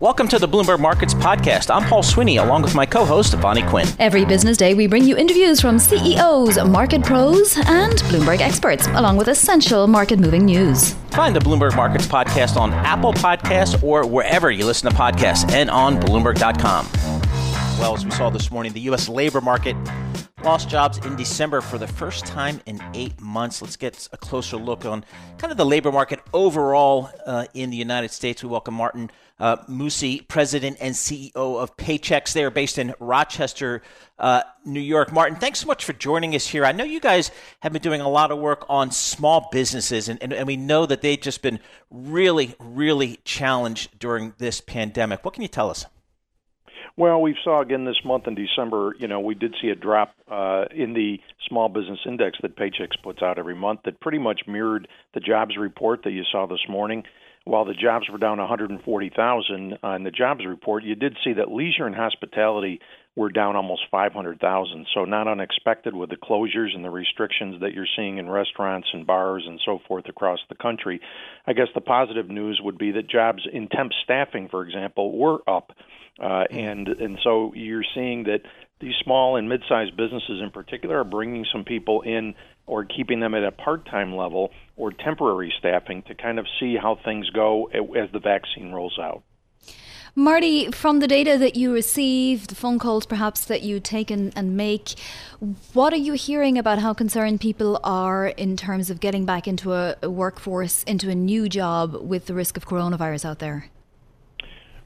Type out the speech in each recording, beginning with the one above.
Welcome to the Bloomberg Markets Podcast. I'm Paul Sweeney, along with my co host, Vonnie Quinn. Every business day, we bring you interviews from CEOs, market pros, and Bloomberg experts, along with essential market moving news. Find the Bloomberg Markets Podcast on Apple Podcasts or wherever you listen to podcasts and on Bloomberg.com. Well, as we saw this morning, the U.S. labor market lost jobs in December for the first time in eight months. Let's get a closer look on kind of the labor market overall uh, in the United States. We welcome Martin uh, Mucci, President and CEO of Paychex. They are based in Rochester, uh, New York. Martin, thanks so much for joining us here. I know you guys have been doing a lot of work on small businesses, and, and, and we know that they've just been really, really challenged during this pandemic. What can you tell us? Well, we saw again this month in December, you know, we did see a drop uh, in the small business index that Paychex puts out every month that pretty much mirrored the jobs report that you saw this morning. While the jobs were down 140,000 on the jobs report, you did see that leisure and hospitality were down almost 500,000. So not unexpected with the closures and the restrictions that you're seeing in restaurants and bars and so forth across the country. I guess the positive news would be that jobs in temp staffing, for example, were up. Uh, and and so you're seeing that these small and mid-sized businesses in particular are bringing some people in or keeping them at a part-time level or temporary staffing to kind of see how things go as the vaccine rolls out. Marty, from the data that you receive, the phone calls perhaps that you take and, and make, what are you hearing about how concerned people are in terms of getting back into a, a workforce, into a new job with the risk of coronavirus out there?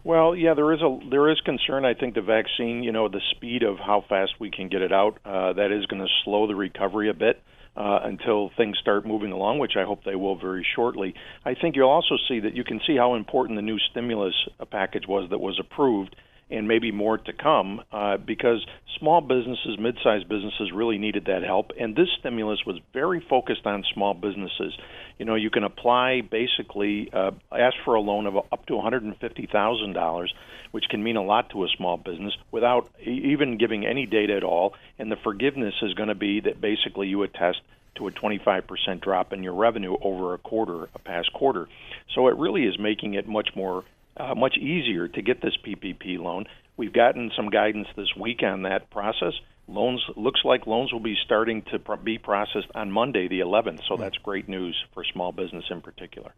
Well, yeah, there is a there is concern. I think the vaccine, you know, the speed of how fast we can get it out, uh, that is going to slow the recovery a bit uh, until things start moving along, which I hope they will very shortly. I think you'll also see that you can see how important the new stimulus package was that was approved and maybe more to come uh, because small businesses, mid sized businesses really needed that help. And this stimulus was very focused on small businesses. You know, you can apply basically, uh, ask for a loan of up to $150,000, which can mean a lot to a small business without even giving any data at all. And the forgiveness is going to be that basically you attest to a 25% drop in your revenue over a quarter, a past quarter. So it really is making it much more uh, much easier to get this PPP loan. We've gotten some guidance this week on that process. Loans looks like loans will be starting to pr- be processed on Monday, the 11th. So that's great news for small business in particular.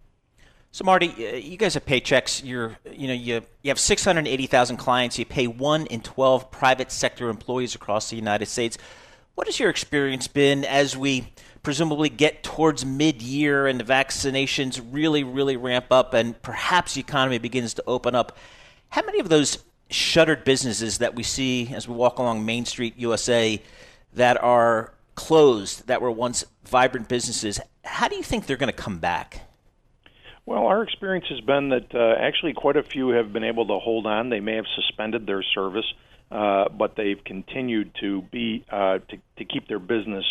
So Marty, you guys have Paychex. You're, you know, you you have 680,000 clients. You pay one in 12 private sector employees across the United States. What has your experience been as we presumably get towards mid-year and the vaccinations really, really ramp up, and perhaps the economy begins to open up? How many of those shuttered businesses that we see as we walk along Main Street, USA, that are closed, that were once vibrant businesses, how do you think they're going to come back? Well, our experience has been that uh, actually quite a few have been able to hold on. They may have suspended their service, uh, but they've continued to be uh, to, to keep their business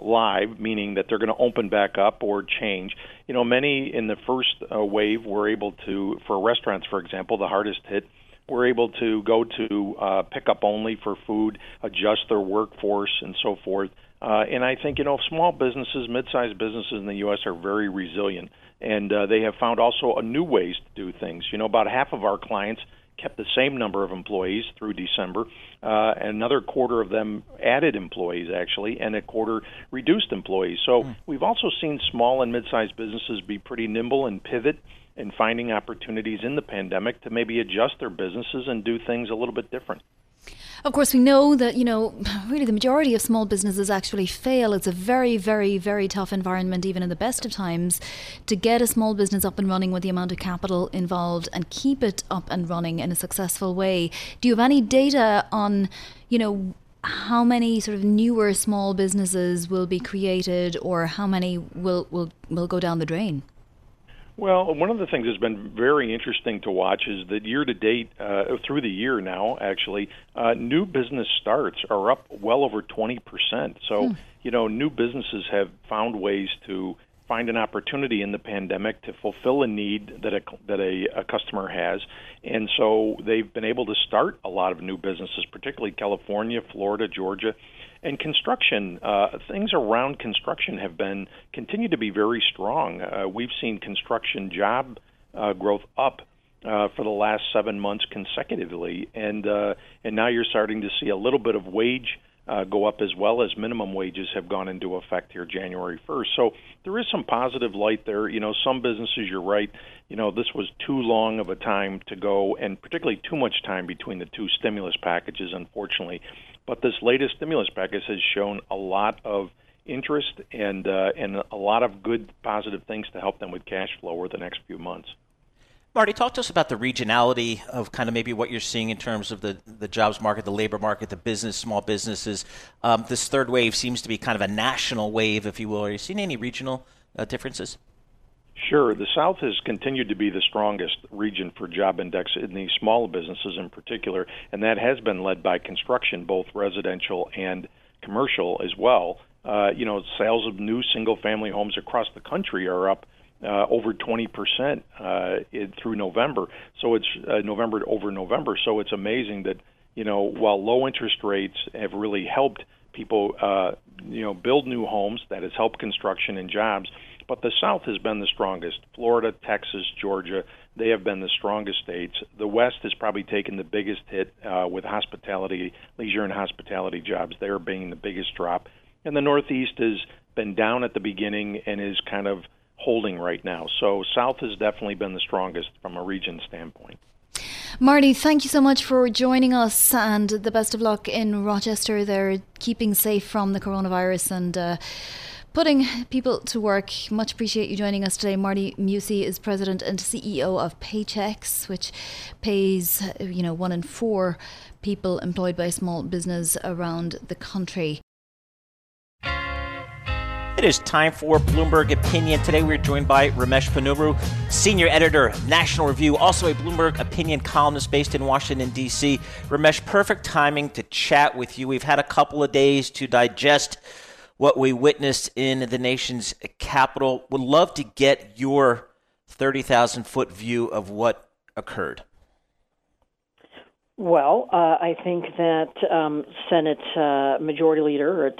live, meaning that they're going to open back up or change. You know, many in the first uh, wave were able to, for restaurants, for example, the hardest hit, were able to go to uh, pickup only for food, adjust their workforce, and so forth. Uh, and I think you know small businesses, mid-sized businesses in the U.S. are very resilient, and uh, they have found also a new ways to do things. You know, about half of our clients kept the same number of employees through December. Uh, another quarter of them added employees, actually, and a quarter reduced employees. So mm. we've also seen small and mid sized businesses be pretty nimble and pivot in finding opportunities in the pandemic to maybe adjust their businesses and do things a little bit different. Of course, we know that, you know, really the majority of small businesses actually fail. It's a very, very, very tough environment, even in the best of times, to get a small business up and running with the amount of capital involved and keep it up and running in a successful way. Do you have any data on, you know, how many sort of newer small businesses will be created or how many will, will, will go down the drain? Well, one of the things that's been very interesting to watch is that year to date, uh, through the year now, actually, uh, new business starts are up well over 20%. So, hmm. you know, new businesses have found ways to find an opportunity in the pandemic to fulfill a need that a, that a, a customer has. And so they've been able to start a lot of new businesses, particularly California, Florida, Georgia and construction uh, things around construction have been continue to be very strong. Uh, we've seen construction job uh, growth up uh, for the last seven months consecutively, and uh, and now you're starting to see a little bit of wage uh, go up as well as minimum wages have gone into effect here January 1st. So there is some positive light there. You know, some businesses, you're right. You know, this was too long of a time to go, and particularly too much time between the two stimulus packages, unfortunately. But this latest stimulus package has shown a lot of interest and uh, and a lot of good positive things to help them with cash flow over the next few months. Marty, talk to us about the regionality of kind of maybe what you're seeing in terms of the, the jobs market, the labor market, the business, small businesses. Um, this third wave seems to be kind of a national wave, if you will. Are you seeing any regional uh, differences? Sure. The South has continued to be the strongest region for job index in these small businesses in particular, and that has been led by construction, both residential and commercial as well. Uh, you know, sales of new single family homes across the country are up uh, over 20% uh, it, through November. So it's uh, November over November. So it's amazing that you know while low interest rates have really helped people uh, you know build new homes, that has helped construction and jobs. But the South has been the strongest. Florida, Texas, Georgia, they have been the strongest states. The West has probably taken the biggest hit uh, with hospitality, leisure and hospitality jobs. They're being the biggest drop. And the Northeast has been down at the beginning and is kind of holding right now. So South has definitely been the strongest from a region standpoint. Marty, thank you so much for joining us and the best of luck in Rochester. They're keeping safe from the coronavirus and uh, putting people to work. Much appreciate you joining us today. Marty Mucci is president and CEO of Paychex, which pays, you know, one in four people employed by small business around the country. It is time for Bloomberg Opinion. Today we're joined by Ramesh Ponnuru, senior editor National Review, also a Bloomberg Opinion columnist based in Washington, D.C. Ramesh, perfect timing to chat with you. We've had a couple of days to digest what we witnessed in the nation's capital. Would love to get your 30,000 foot view of what occurred. Well, uh, I think that um, Senate uh, Majority Leader,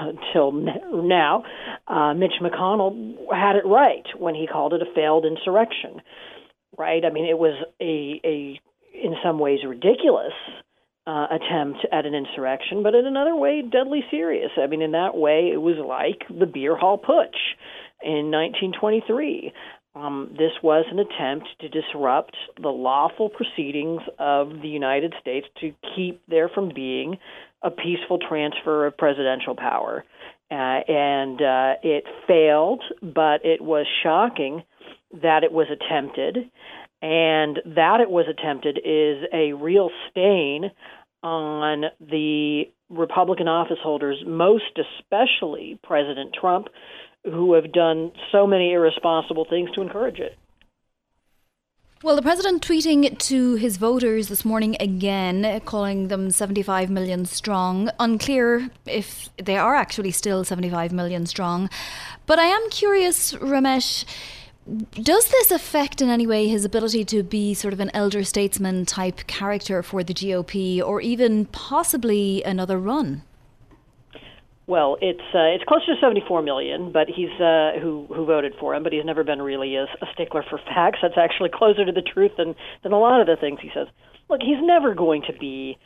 until now, uh, Mitch McConnell had it right when he called it a failed insurrection. Right? I mean, it was a, a in some ways ridiculous uh, attempt at an insurrection, but in another way, deadly serious. I mean, in that way, it was like the beer hall putsch in 1923. Um, this was an attempt to disrupt the lawful proceedings of the United States to keep there from being a peaceful transfer of presidential power. Uh, and uh, it failed, but it was shocking that it was attempted. And that it was attempted is a real stain on the Republican office holders, most especially President Trump, who have done so many irresponsible things to encourage it. Well, the president tweeting to his voters this morning again, calling them 75 million strong. Unclear if they are actually still 75 million strong. But I am curious, Ramesh, does this affect in any way his ability to be sort of an elder statesman type character for the GOP or even possibly another run? Well, it's uh, it's closer to 74 million, but he's uh, who who voted for him, but he's never been really a, a stickler for facts. That's actually closer to the truth than than a lot of the things he says. Look, he's never going to be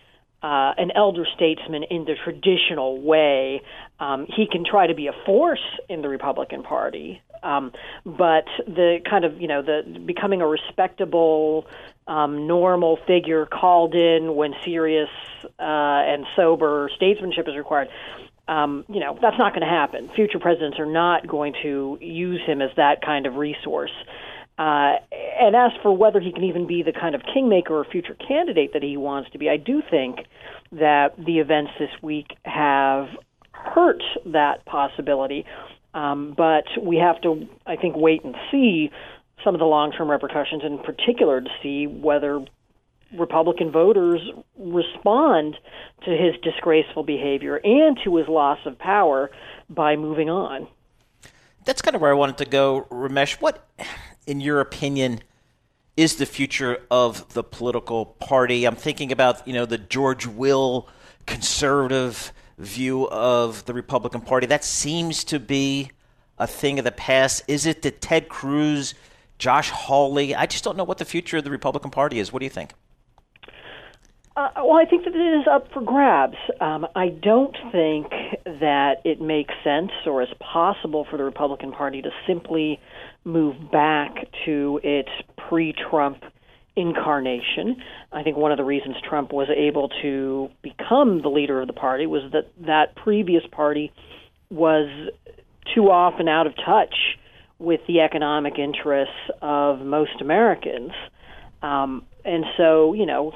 uh, an elder statesman in the traditional way. Um, he can try to be a force in the Republican Party, um, but the kind of you know the becoming a respectable, um, normal figure called in when serious uh, and sober statesmanship is required um, you know, that's not going to happen. Future presidents are not going to use him as that kind of resource. Uh, and as for whether he can even be the kind of kingmaker or future candidate that he wants to be, I do think that the events this week have hurt that possibility. Um, but we have to, I think, wait and see some of the long term repercussions, in particular, to see whether Republican voters respond to his disgraceful behavior and to his loss of power by moving on. That's kind of where I wanted to go, Ramesh. What, in your opinion, is the future of the political party? I'm thinking about, you know, the George Will conservative view of the Republican Party. That seems to be a thing of the past. Is it that Ted Cruz Josh Hawley. I just don't know what the future of the Republican Party is. What do you think? Uh, well, I think that it is up for grabs. Um, I don't think that it makes sense or is possible for the Republican Party to simply move back to its pre Trump incarnation. I think one of the reasons Trump was able to become the leader of the party was that that previous party was too often out of touch with the economic interests of most Americans. Um, and so, you know,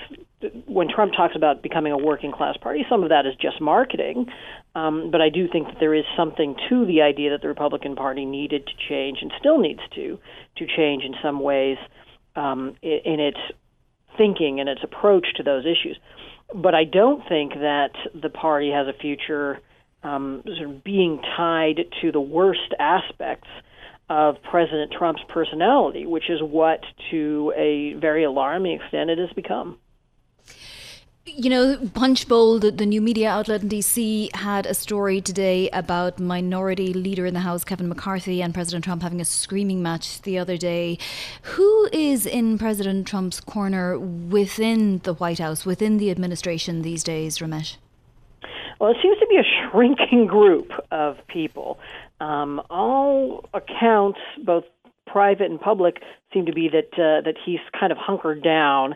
when Trump talks about becoming a working class party, some of that is just marketing. Um, but I do think that there is something to the idea that the Republican Party needed to change and still needs to to change in some ways um, in, in its thinking and its approach to those issues. But I don't think that the party has a future um, sort of being tied to the worst aspects of President Trump's personality, which is what, to a very alarming extent, it has become. You know, Punchbowl, the, the, new media outlet in DC, had a story today about Minority Leader in the House, Kevin McCarthy, and President Trump having a screaming match the other day. Who is in President Trump's corner within the White House, within the administration these days, Ramesh? Well, it seems to be a shrinking group of people. Um, all accounts, both private and public, seem to be that uh, that he's kind of hunkered down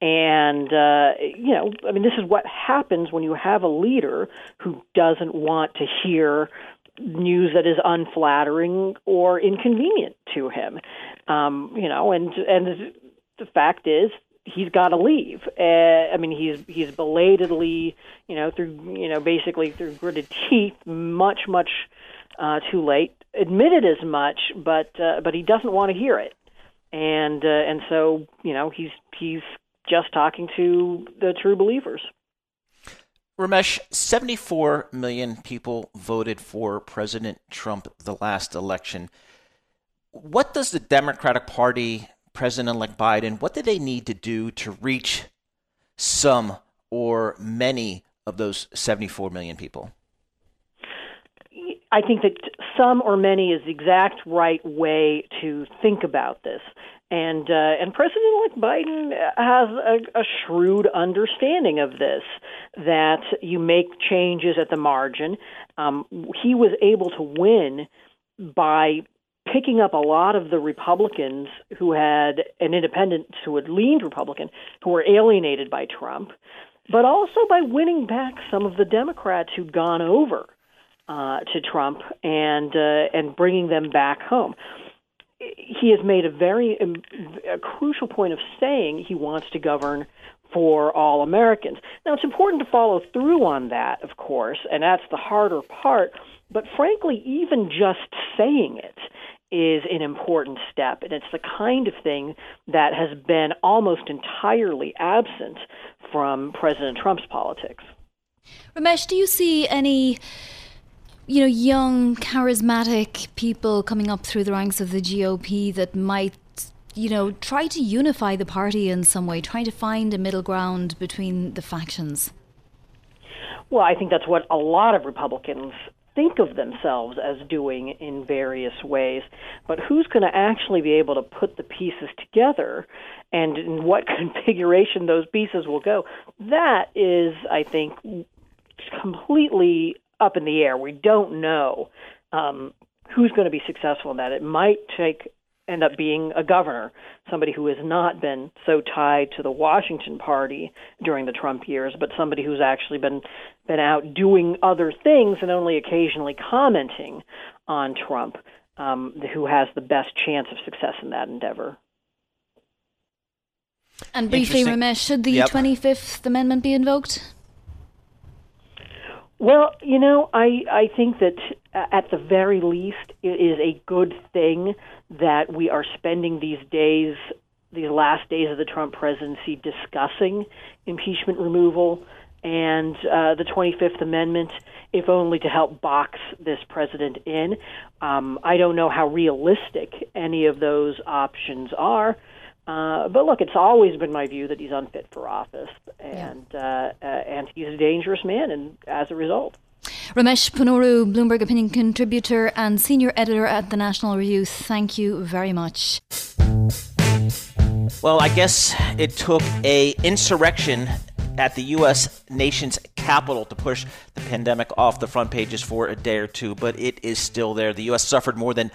and, uh, you know, I mean, this is what happens when you have a leader who doesn't want to hear news that is unflattering or inconvenient to him. Um, you know, and and the fact is he's got to leave. Uh, I mean, he's he's belatedly, you know, through you know, basically through gritted teeth, much much uh, too late, admitted as much, but uh, but he doesn't want to hear it, and uh, and so you know he's he's just talking to the true believers. Ramesh, 74 million people voted for President Trump the last election. What does the Democratic Party, President elect Biden, what do they need to do to reach some or many of those 74 million people? I think that some or many is the exact right way to think about this. And uh, and President-elect Biden has a, a shrewd understanding of this. That you make changes at the margin. Um, he was able to win by picking up a lot of the Republicans who had and independents who had leaned Republican, who were alienated by Trump, but also by winning back some of the Democrats who'd gone over uh, to Trump and uh, and bringing them back home he has made a very um, a crucial point of saying he wants to govern for all Americans. Now, it's important to follow through on that, of course, and that's the harder part. But frankly, even just saying it is an important step, and it's the kind of thing that has been almost entirely absent from President Trump's politics. Ramesh, do you see any you know, young, charismatic people coming up through the ranks of the GOP that might, you know, try to unify the party in some way, trying to find a middle ground between the factions? Well, I think that's what a lot of Republicans think of themselves as doing in various ways. But who's going to actually be able to put the pieces together and in what configuration those pieces will go? That is, I think, completely up in the air. We don't know um, who's going to be successful in that. It might take end up being a governor, somebody who has not been so tied to the Washington party during the Trump years, but somebody who's actually been been out doing other things and only occasionally commenting on Trump, um, who has the best chance of success in that endeavor. And briefly, Ramesh, should the yep. 25th Amendment be invoked? Well, you know, I I think that uh, at the very least it is a good thing that we are spending these days, these last days of the Trump presidency, discussing impeachment removal and uh, the 25th Amendment, if only to help box this president in. Um, I don't know how realistic any of those options are. Uh, but look, it's always been my view that he's unfit for office, and yeah. uh, uh, and he's a dangerous man, and as a result. Ramesh Ponnuru, Bloomberg opinion contributor and senior editor at the National Review. Thank you very much. Well, I guess it took a insurrection at the U.S. nation's capital to push the pandemic off the front pages for a day or two, but it is still there. The U.S. suffered more than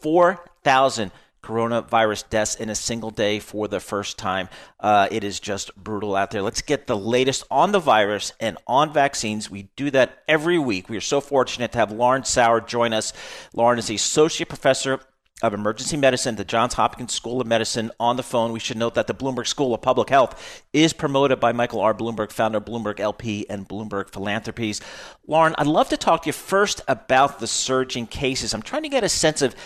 4,000 coronavirus deaths in a single day for the first time. Uh, it is just brutal out there. Let's get the latest on the virus and on vaccines. We do that every week. We are so fortunate to have Lauren Sauer join us. Lauren is the associate professor of Emergency Medicine at the Johns Hopkins School of Medicine on the phone. We should note that the Bloomberg School of Public Health is promoted by Michael R. Bloomberg, founder of Bloomberg LP and Bloomberg Philanthropies. Lauren, I'd love to talk to you first about the surging cases. I'm trying to get a sense of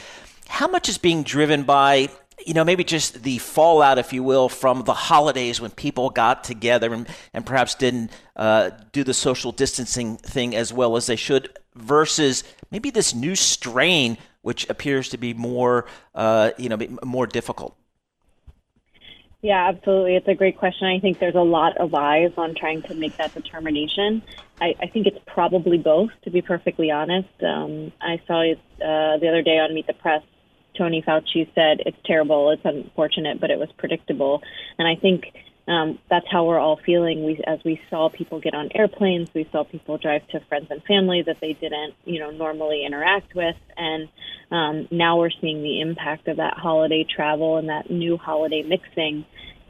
how much is being driven by you know, maybe just the fallout, if you will, from the holidays when people got together and, and perhaps didn't uh, do the social distancing thing as well as they should, versus maybe this new strain which appears to be more, uh, you know, more difficult? Yeah, absolutely. It's a great question. I think there's a lot of eyes on trying to make that determination. I, I think it's probably both, to be perfectly honest. Um, I saw it uh, the other day on Meet the Press. Tony Fauci said it's terrible, it's unfortunate, but it was predictable. And I think um, that's how we're all feeling. We, as we saw people get on airplanes, we saw people drive to friends and family that they didn't, you know, normally interact with, and um, now we're seeing the impact of that holiday travel and that new holiday mixing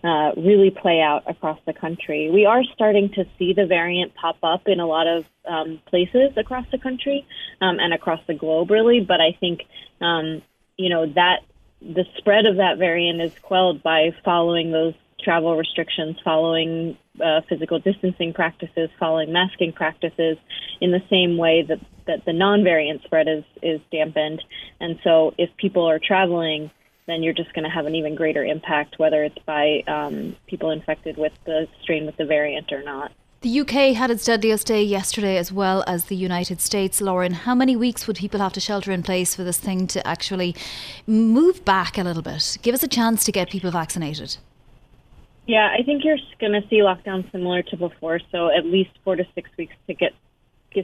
uh, really play out across the country. We are starting to see the variant pop up in a lot of um, places across the country um, and across the globe, really. But I think, um, you know, that the spread of that variant is quelled by following those travel restrictions, following uh, physical distancing practices, following masking practices, in the same way that, that the non-variant spread is is dampened. And so, if people are traveling, then you're just going to have an even greater impact, whether it's by um, people infected with the strain with the variant or not. The UK had its deadliest day yesterday, as well as the United States. Lauren, how many weeks would people have to shelter in place for this thing to actually move back a little bit? Give us a chance to get people vaccinated. Yeah, I think you're going to see lockdown similar to before, so at least four to six weeks to get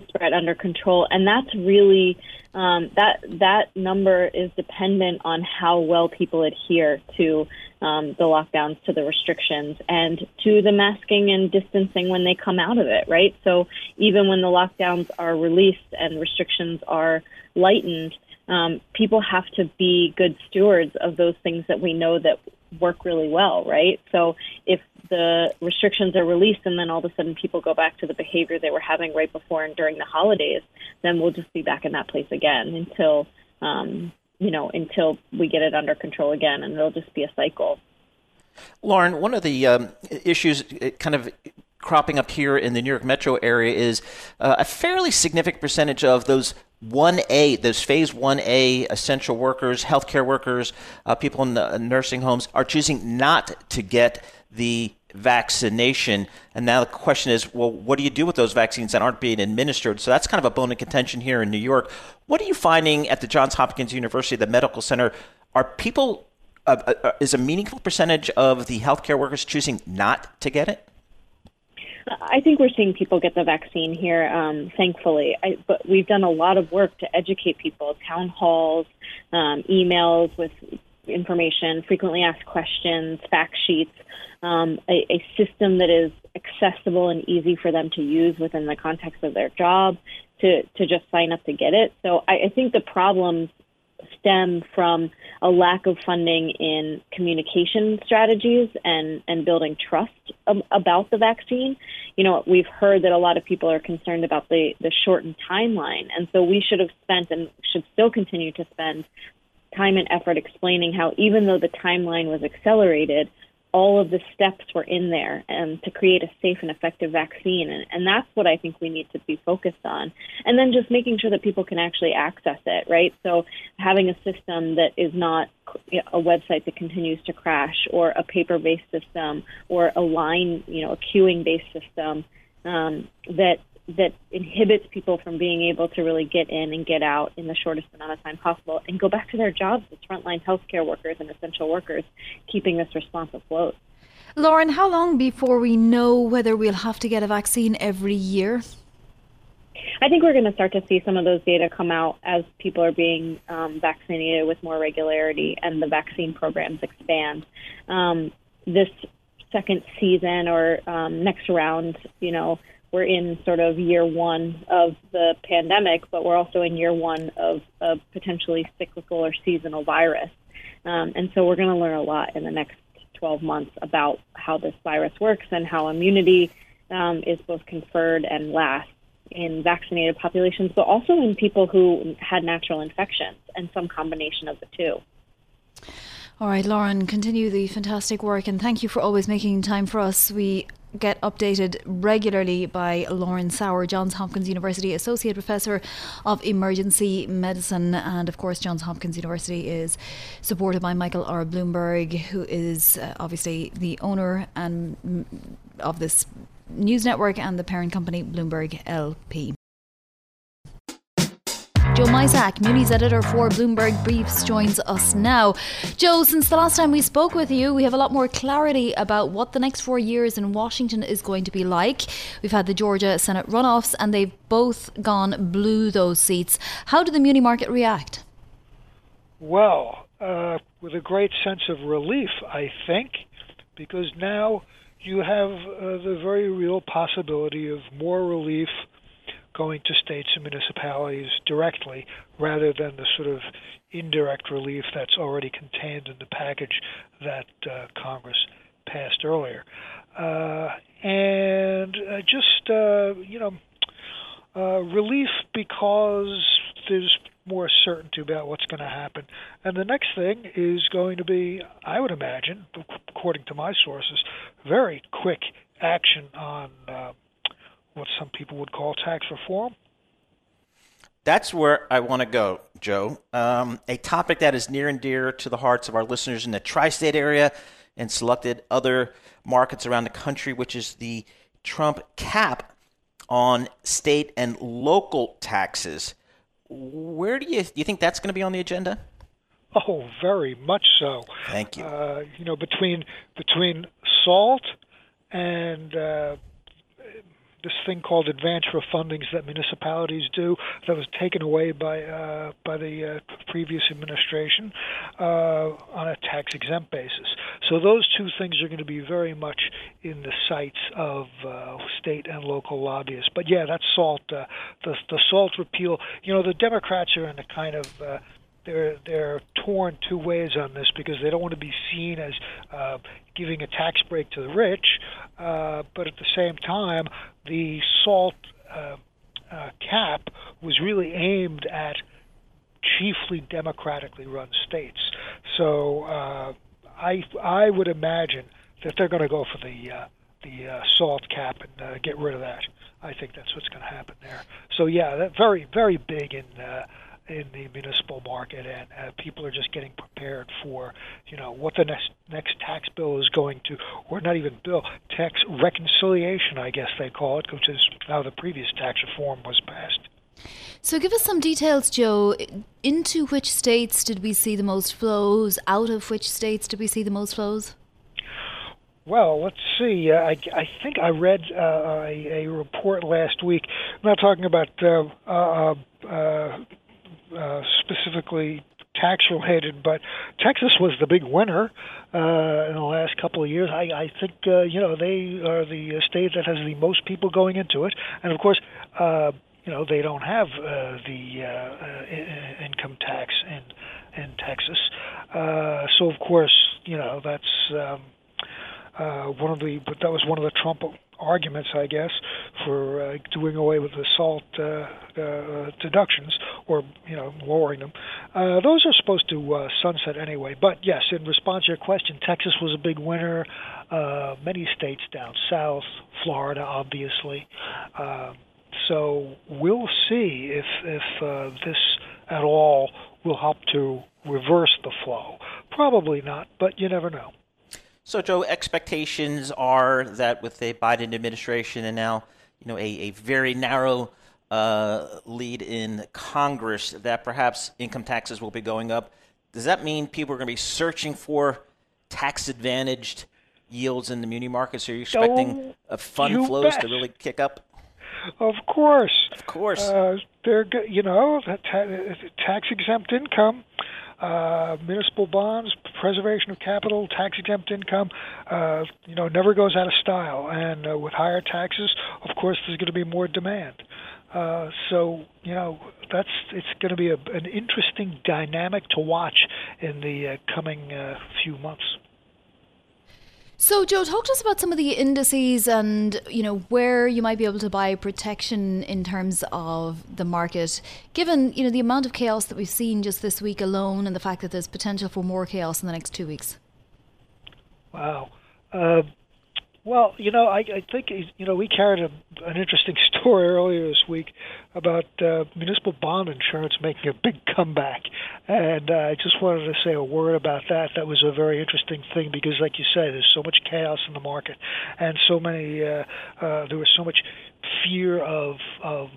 spread under control, and that's really um, that that number is dependent on how well people adhere to um, the lockdowns, to the restrictions, and to the masking and distancing when they come out of it. Right. So even when the lockdowns are released and restrictions are lightened, um, people have to be good stewards of those things that we know that work really well, right? So if the restrictions are released and then all of a sudden people go back to the behavior they were having right before and during the holidays, then we'll just be back in that place again until, um, you know, until we get it under control again, and it'll just be a cycle. Lauren, one of the um, issues kind of cropping up here in the New York metro area is uh, a fairly significant percentage of those 1A, those phase 1A essential workers, healthcare workers, uh, people in the nursing homes are choosing not to get the vaccination. And now the question is, well, what do you do with those vaccines that aren't being administered? So that's kind of a bone of contention here in New York. What are you finding at the Johns Hopkins University, the medical center? Are people, uh, uh is a meaningful percentage of the healthcare workers choosing not to get it? I think we're seeing people get the vaccine here, um, thankfully. I, but we've done a lot of work to educate people, town halls, um, emails with information, frequently asked questions, fact sheets, um, a, a system that is accessible and easy for them to use within the context of their job to, to just sign up to get it. So I, I think the problems stem from a lack of funding in communication strategies and, and building trust about the vaccine. You know, we've heard that a lot of people are concerned about the, the shortened timeline. And so we should have spent and should still continue to spend time and effort explaining how even though the timeline was accelerated, all of the steps were in there and um, to create a safe and effective vaccine. And, and that's what I think we need to be focused on. And then just making sure that people can actually access it, right? So having a system that is not a website that continues to crash or a paper based system or a line, you know, a queuing based system um, that that inhibits people from being able to really get in and get out in the shortest amount of time possible and go back to their jobs as frontline healthcare workers and essential workers, keeping this response afloat. Lauren, how long before we know whether we'll have to get a vaccine every year? I think we're going to start to see some of those data come out as people are being um, vaccinated with more regularity and the vaccine programs expand. Um, this second season or um, next round, you know, we're in sort of year one of the pandemic, but we're also in year one of a potentially cyclical or seasonal virus. Um, and so we're going to learn a lot in the next 12 months about how this virus works and how immunity um, is both conferred and lasts in vaccinated populations, but also in people who had natural infections and some combination of the two. All right, Lauren, continue the fantastic work and thank you for always making time for us. We get updated regularly by Lauren Sauer, Johns Hopkins University Associate Professor of Emergency Medicine. And of course, Johns Hopkins University is supported by Michael R. Bloomberg, who is uh, obviously the owner and of this news network and the parent company Bloomberg LP. Joe Mysak, Muni's editor for Bloomberg Briefs, joins us now. Joe, since the last time we spoke with you, we have a lot more clarity about what the next four years in Washington is going to be like. We've had the Georgia Senate runoffs, and they've both gone blue, those seats. How did the Muni market react? Well, uh, with a great sense of relief, I think, because now you have uh, the very real possibility of more relief going to states and municipalities directly rather than the sort of indirect relief that's already contained in the package that uh, Congress passed earlier. Uh, and uh, just, uh, you know, uh, relief because there's more certainty about what's going to happen. And the next thing is going to be, I would imagine, according to my sources, very quick action on uh, what some people would call tax reform. That's where I want to go, Joe. Um, a topic that is near and dear to the hearts of our listeners in the tri state area and selected other markets around the country, which is the Trump cap on state and local taxes. Where do you do you think that's going to be on the agenda? Oh, very much so. Thank you. Uh, you know, between between salt and uh, this thing called advance refundings that municipalities do that was taken away by uh, by the uh, previous administration uh, on a tax exempt basis. So those two things are going to be very much in the sights of uh, state and local lobbyists. But yeah, that's salt. Uh, the the salt repeal. You know, the Democrats are in a kind of uh, they're they're torn two ways on this because they don't want to be seen as uh, giving a tax break to the rich, uh, but at the same time, the SALT uh, uh, cap was really aimed at chiefly democratically run states. So uh, I I would imagine that they're going to go for the uh, the uh, salt cap and get rid of that. I think that's what's going to happen there. So yeah, that very very big in in the municipal market, and uh, people are just getting prepared for, you know, what the next next tax bill is going to, or not even bill, tax reconciliation, I guess they call it, which is how the previous tax reform was passed. So, give us some details, Joe. Into which states did we see the most flows? Out of which states did we see the most flows? Well, let's see. Uh, I, I think I read uh, a, a report last week. I'm not talking about uh, uh, uh uh, specifically tax related, but Texas was the big winner uh, in the last couple of years. I, I think uh, you know they are the state that has the most people going into it, and of course. Uh, you know they don't have uh, the uh, uh, income tax in in Texas, uh, so of course you know that's um, uh, one of the but that was one of the Trump arguments, I guess, for uh, doing away with the salt uh, uh, deductions or you know lowering them. Uh, those are supposed to sunset anyway. But yes, in response to your question, Texas was a big winner. Uh, many states down south, Florida, obviously. So we'll see if if this at all will help to reverse the flow. Probably not, but you never know. So, Joe, expectations are that with the Biden administration and now, you know, a, a very narrow uh, lead in Congress, that perhaps income taxes will be going up. Does that mean people are going to be searching for tax advantaged yields in the muni markets? Are you expecting uh, fund flows bet. to really kick up? Of course. Of course. Uh, they're you know tax exempt income. Uh, municipal bonds, preservation of capital, tax exempt income, uh, you know, never goes out of style. And uh, with higher taxes, of course, there's going to be more demand. Uh, so you know that's it's going to be a, an interesting dynamic to watch in the uh, coming uh, few months. So, Joe, talk to us about some of the indices and you know where you might be able to buy protection in terms of the market, given you know the amount of chaos that we've seen just this week alone, and the fact that there's potential for more chaos in the next two weeks. Wow. Uh, well, you know, I, I think you know we carried a, an interesting story earlier this week about uh, municipal bond insurance making a big comeback, and uh, I just wanted to say a word about that. That was a very interesting thing because, like you say, there's so much chaos in the market, and so many uh, uh, there was so much fear of of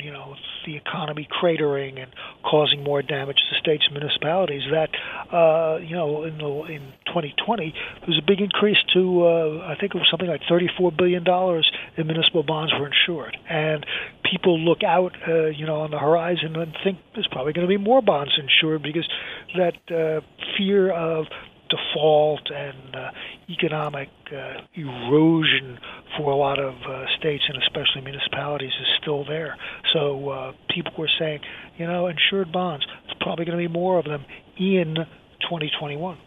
you know the economy cratering and causing more damage to states and municipalities that uh, you know in the, in 2020 there was a big increase to uh, I think it was something like 34 billion dollars in municipal bonds were insured. And people look out uh, you know on the horizon and think there's probably going to be more bonds insured because that uh, fear of default and uh, economic uh, erosion for a lot of uh, states and especially municipalities is still there. So uh, people were saying, you know, insured bonds, there's probably going to be more of them in 2021.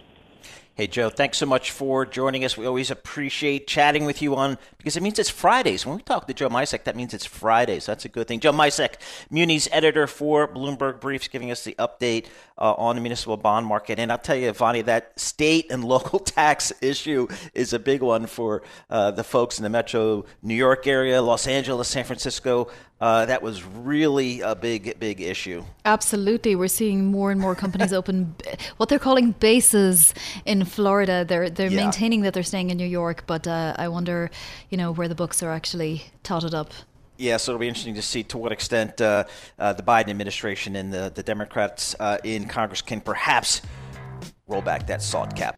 Hey, Joe, thanks so much for joining us. We always appreciate chatting with you on because it means it's Fridays. When we talk to Joe Mysak, that means it's Fridays. That's a good thing. Joe Mysak, Muni's editor for Bloomberg Briefs, giving us the update uh, on the municipal bond market. And I'll tell you, Vonnie, that state and local tax issue is a big one for uh, the folks in the metro New York area, Los Angeles, San Francisco. Uh, that was really a big, big issue. Absolutely, we're seeing more and more companies open what they're calling bases in Florida. They're they're yeah. maintaining that they're staying in New York, but uh, I wonder, you know, where the books are actually totted up. Yeah, so it'll be interesting to see to what extent uh, uh the Biden administration and the the Democrats uh, in Congress can perhaps roll back that SALT cap.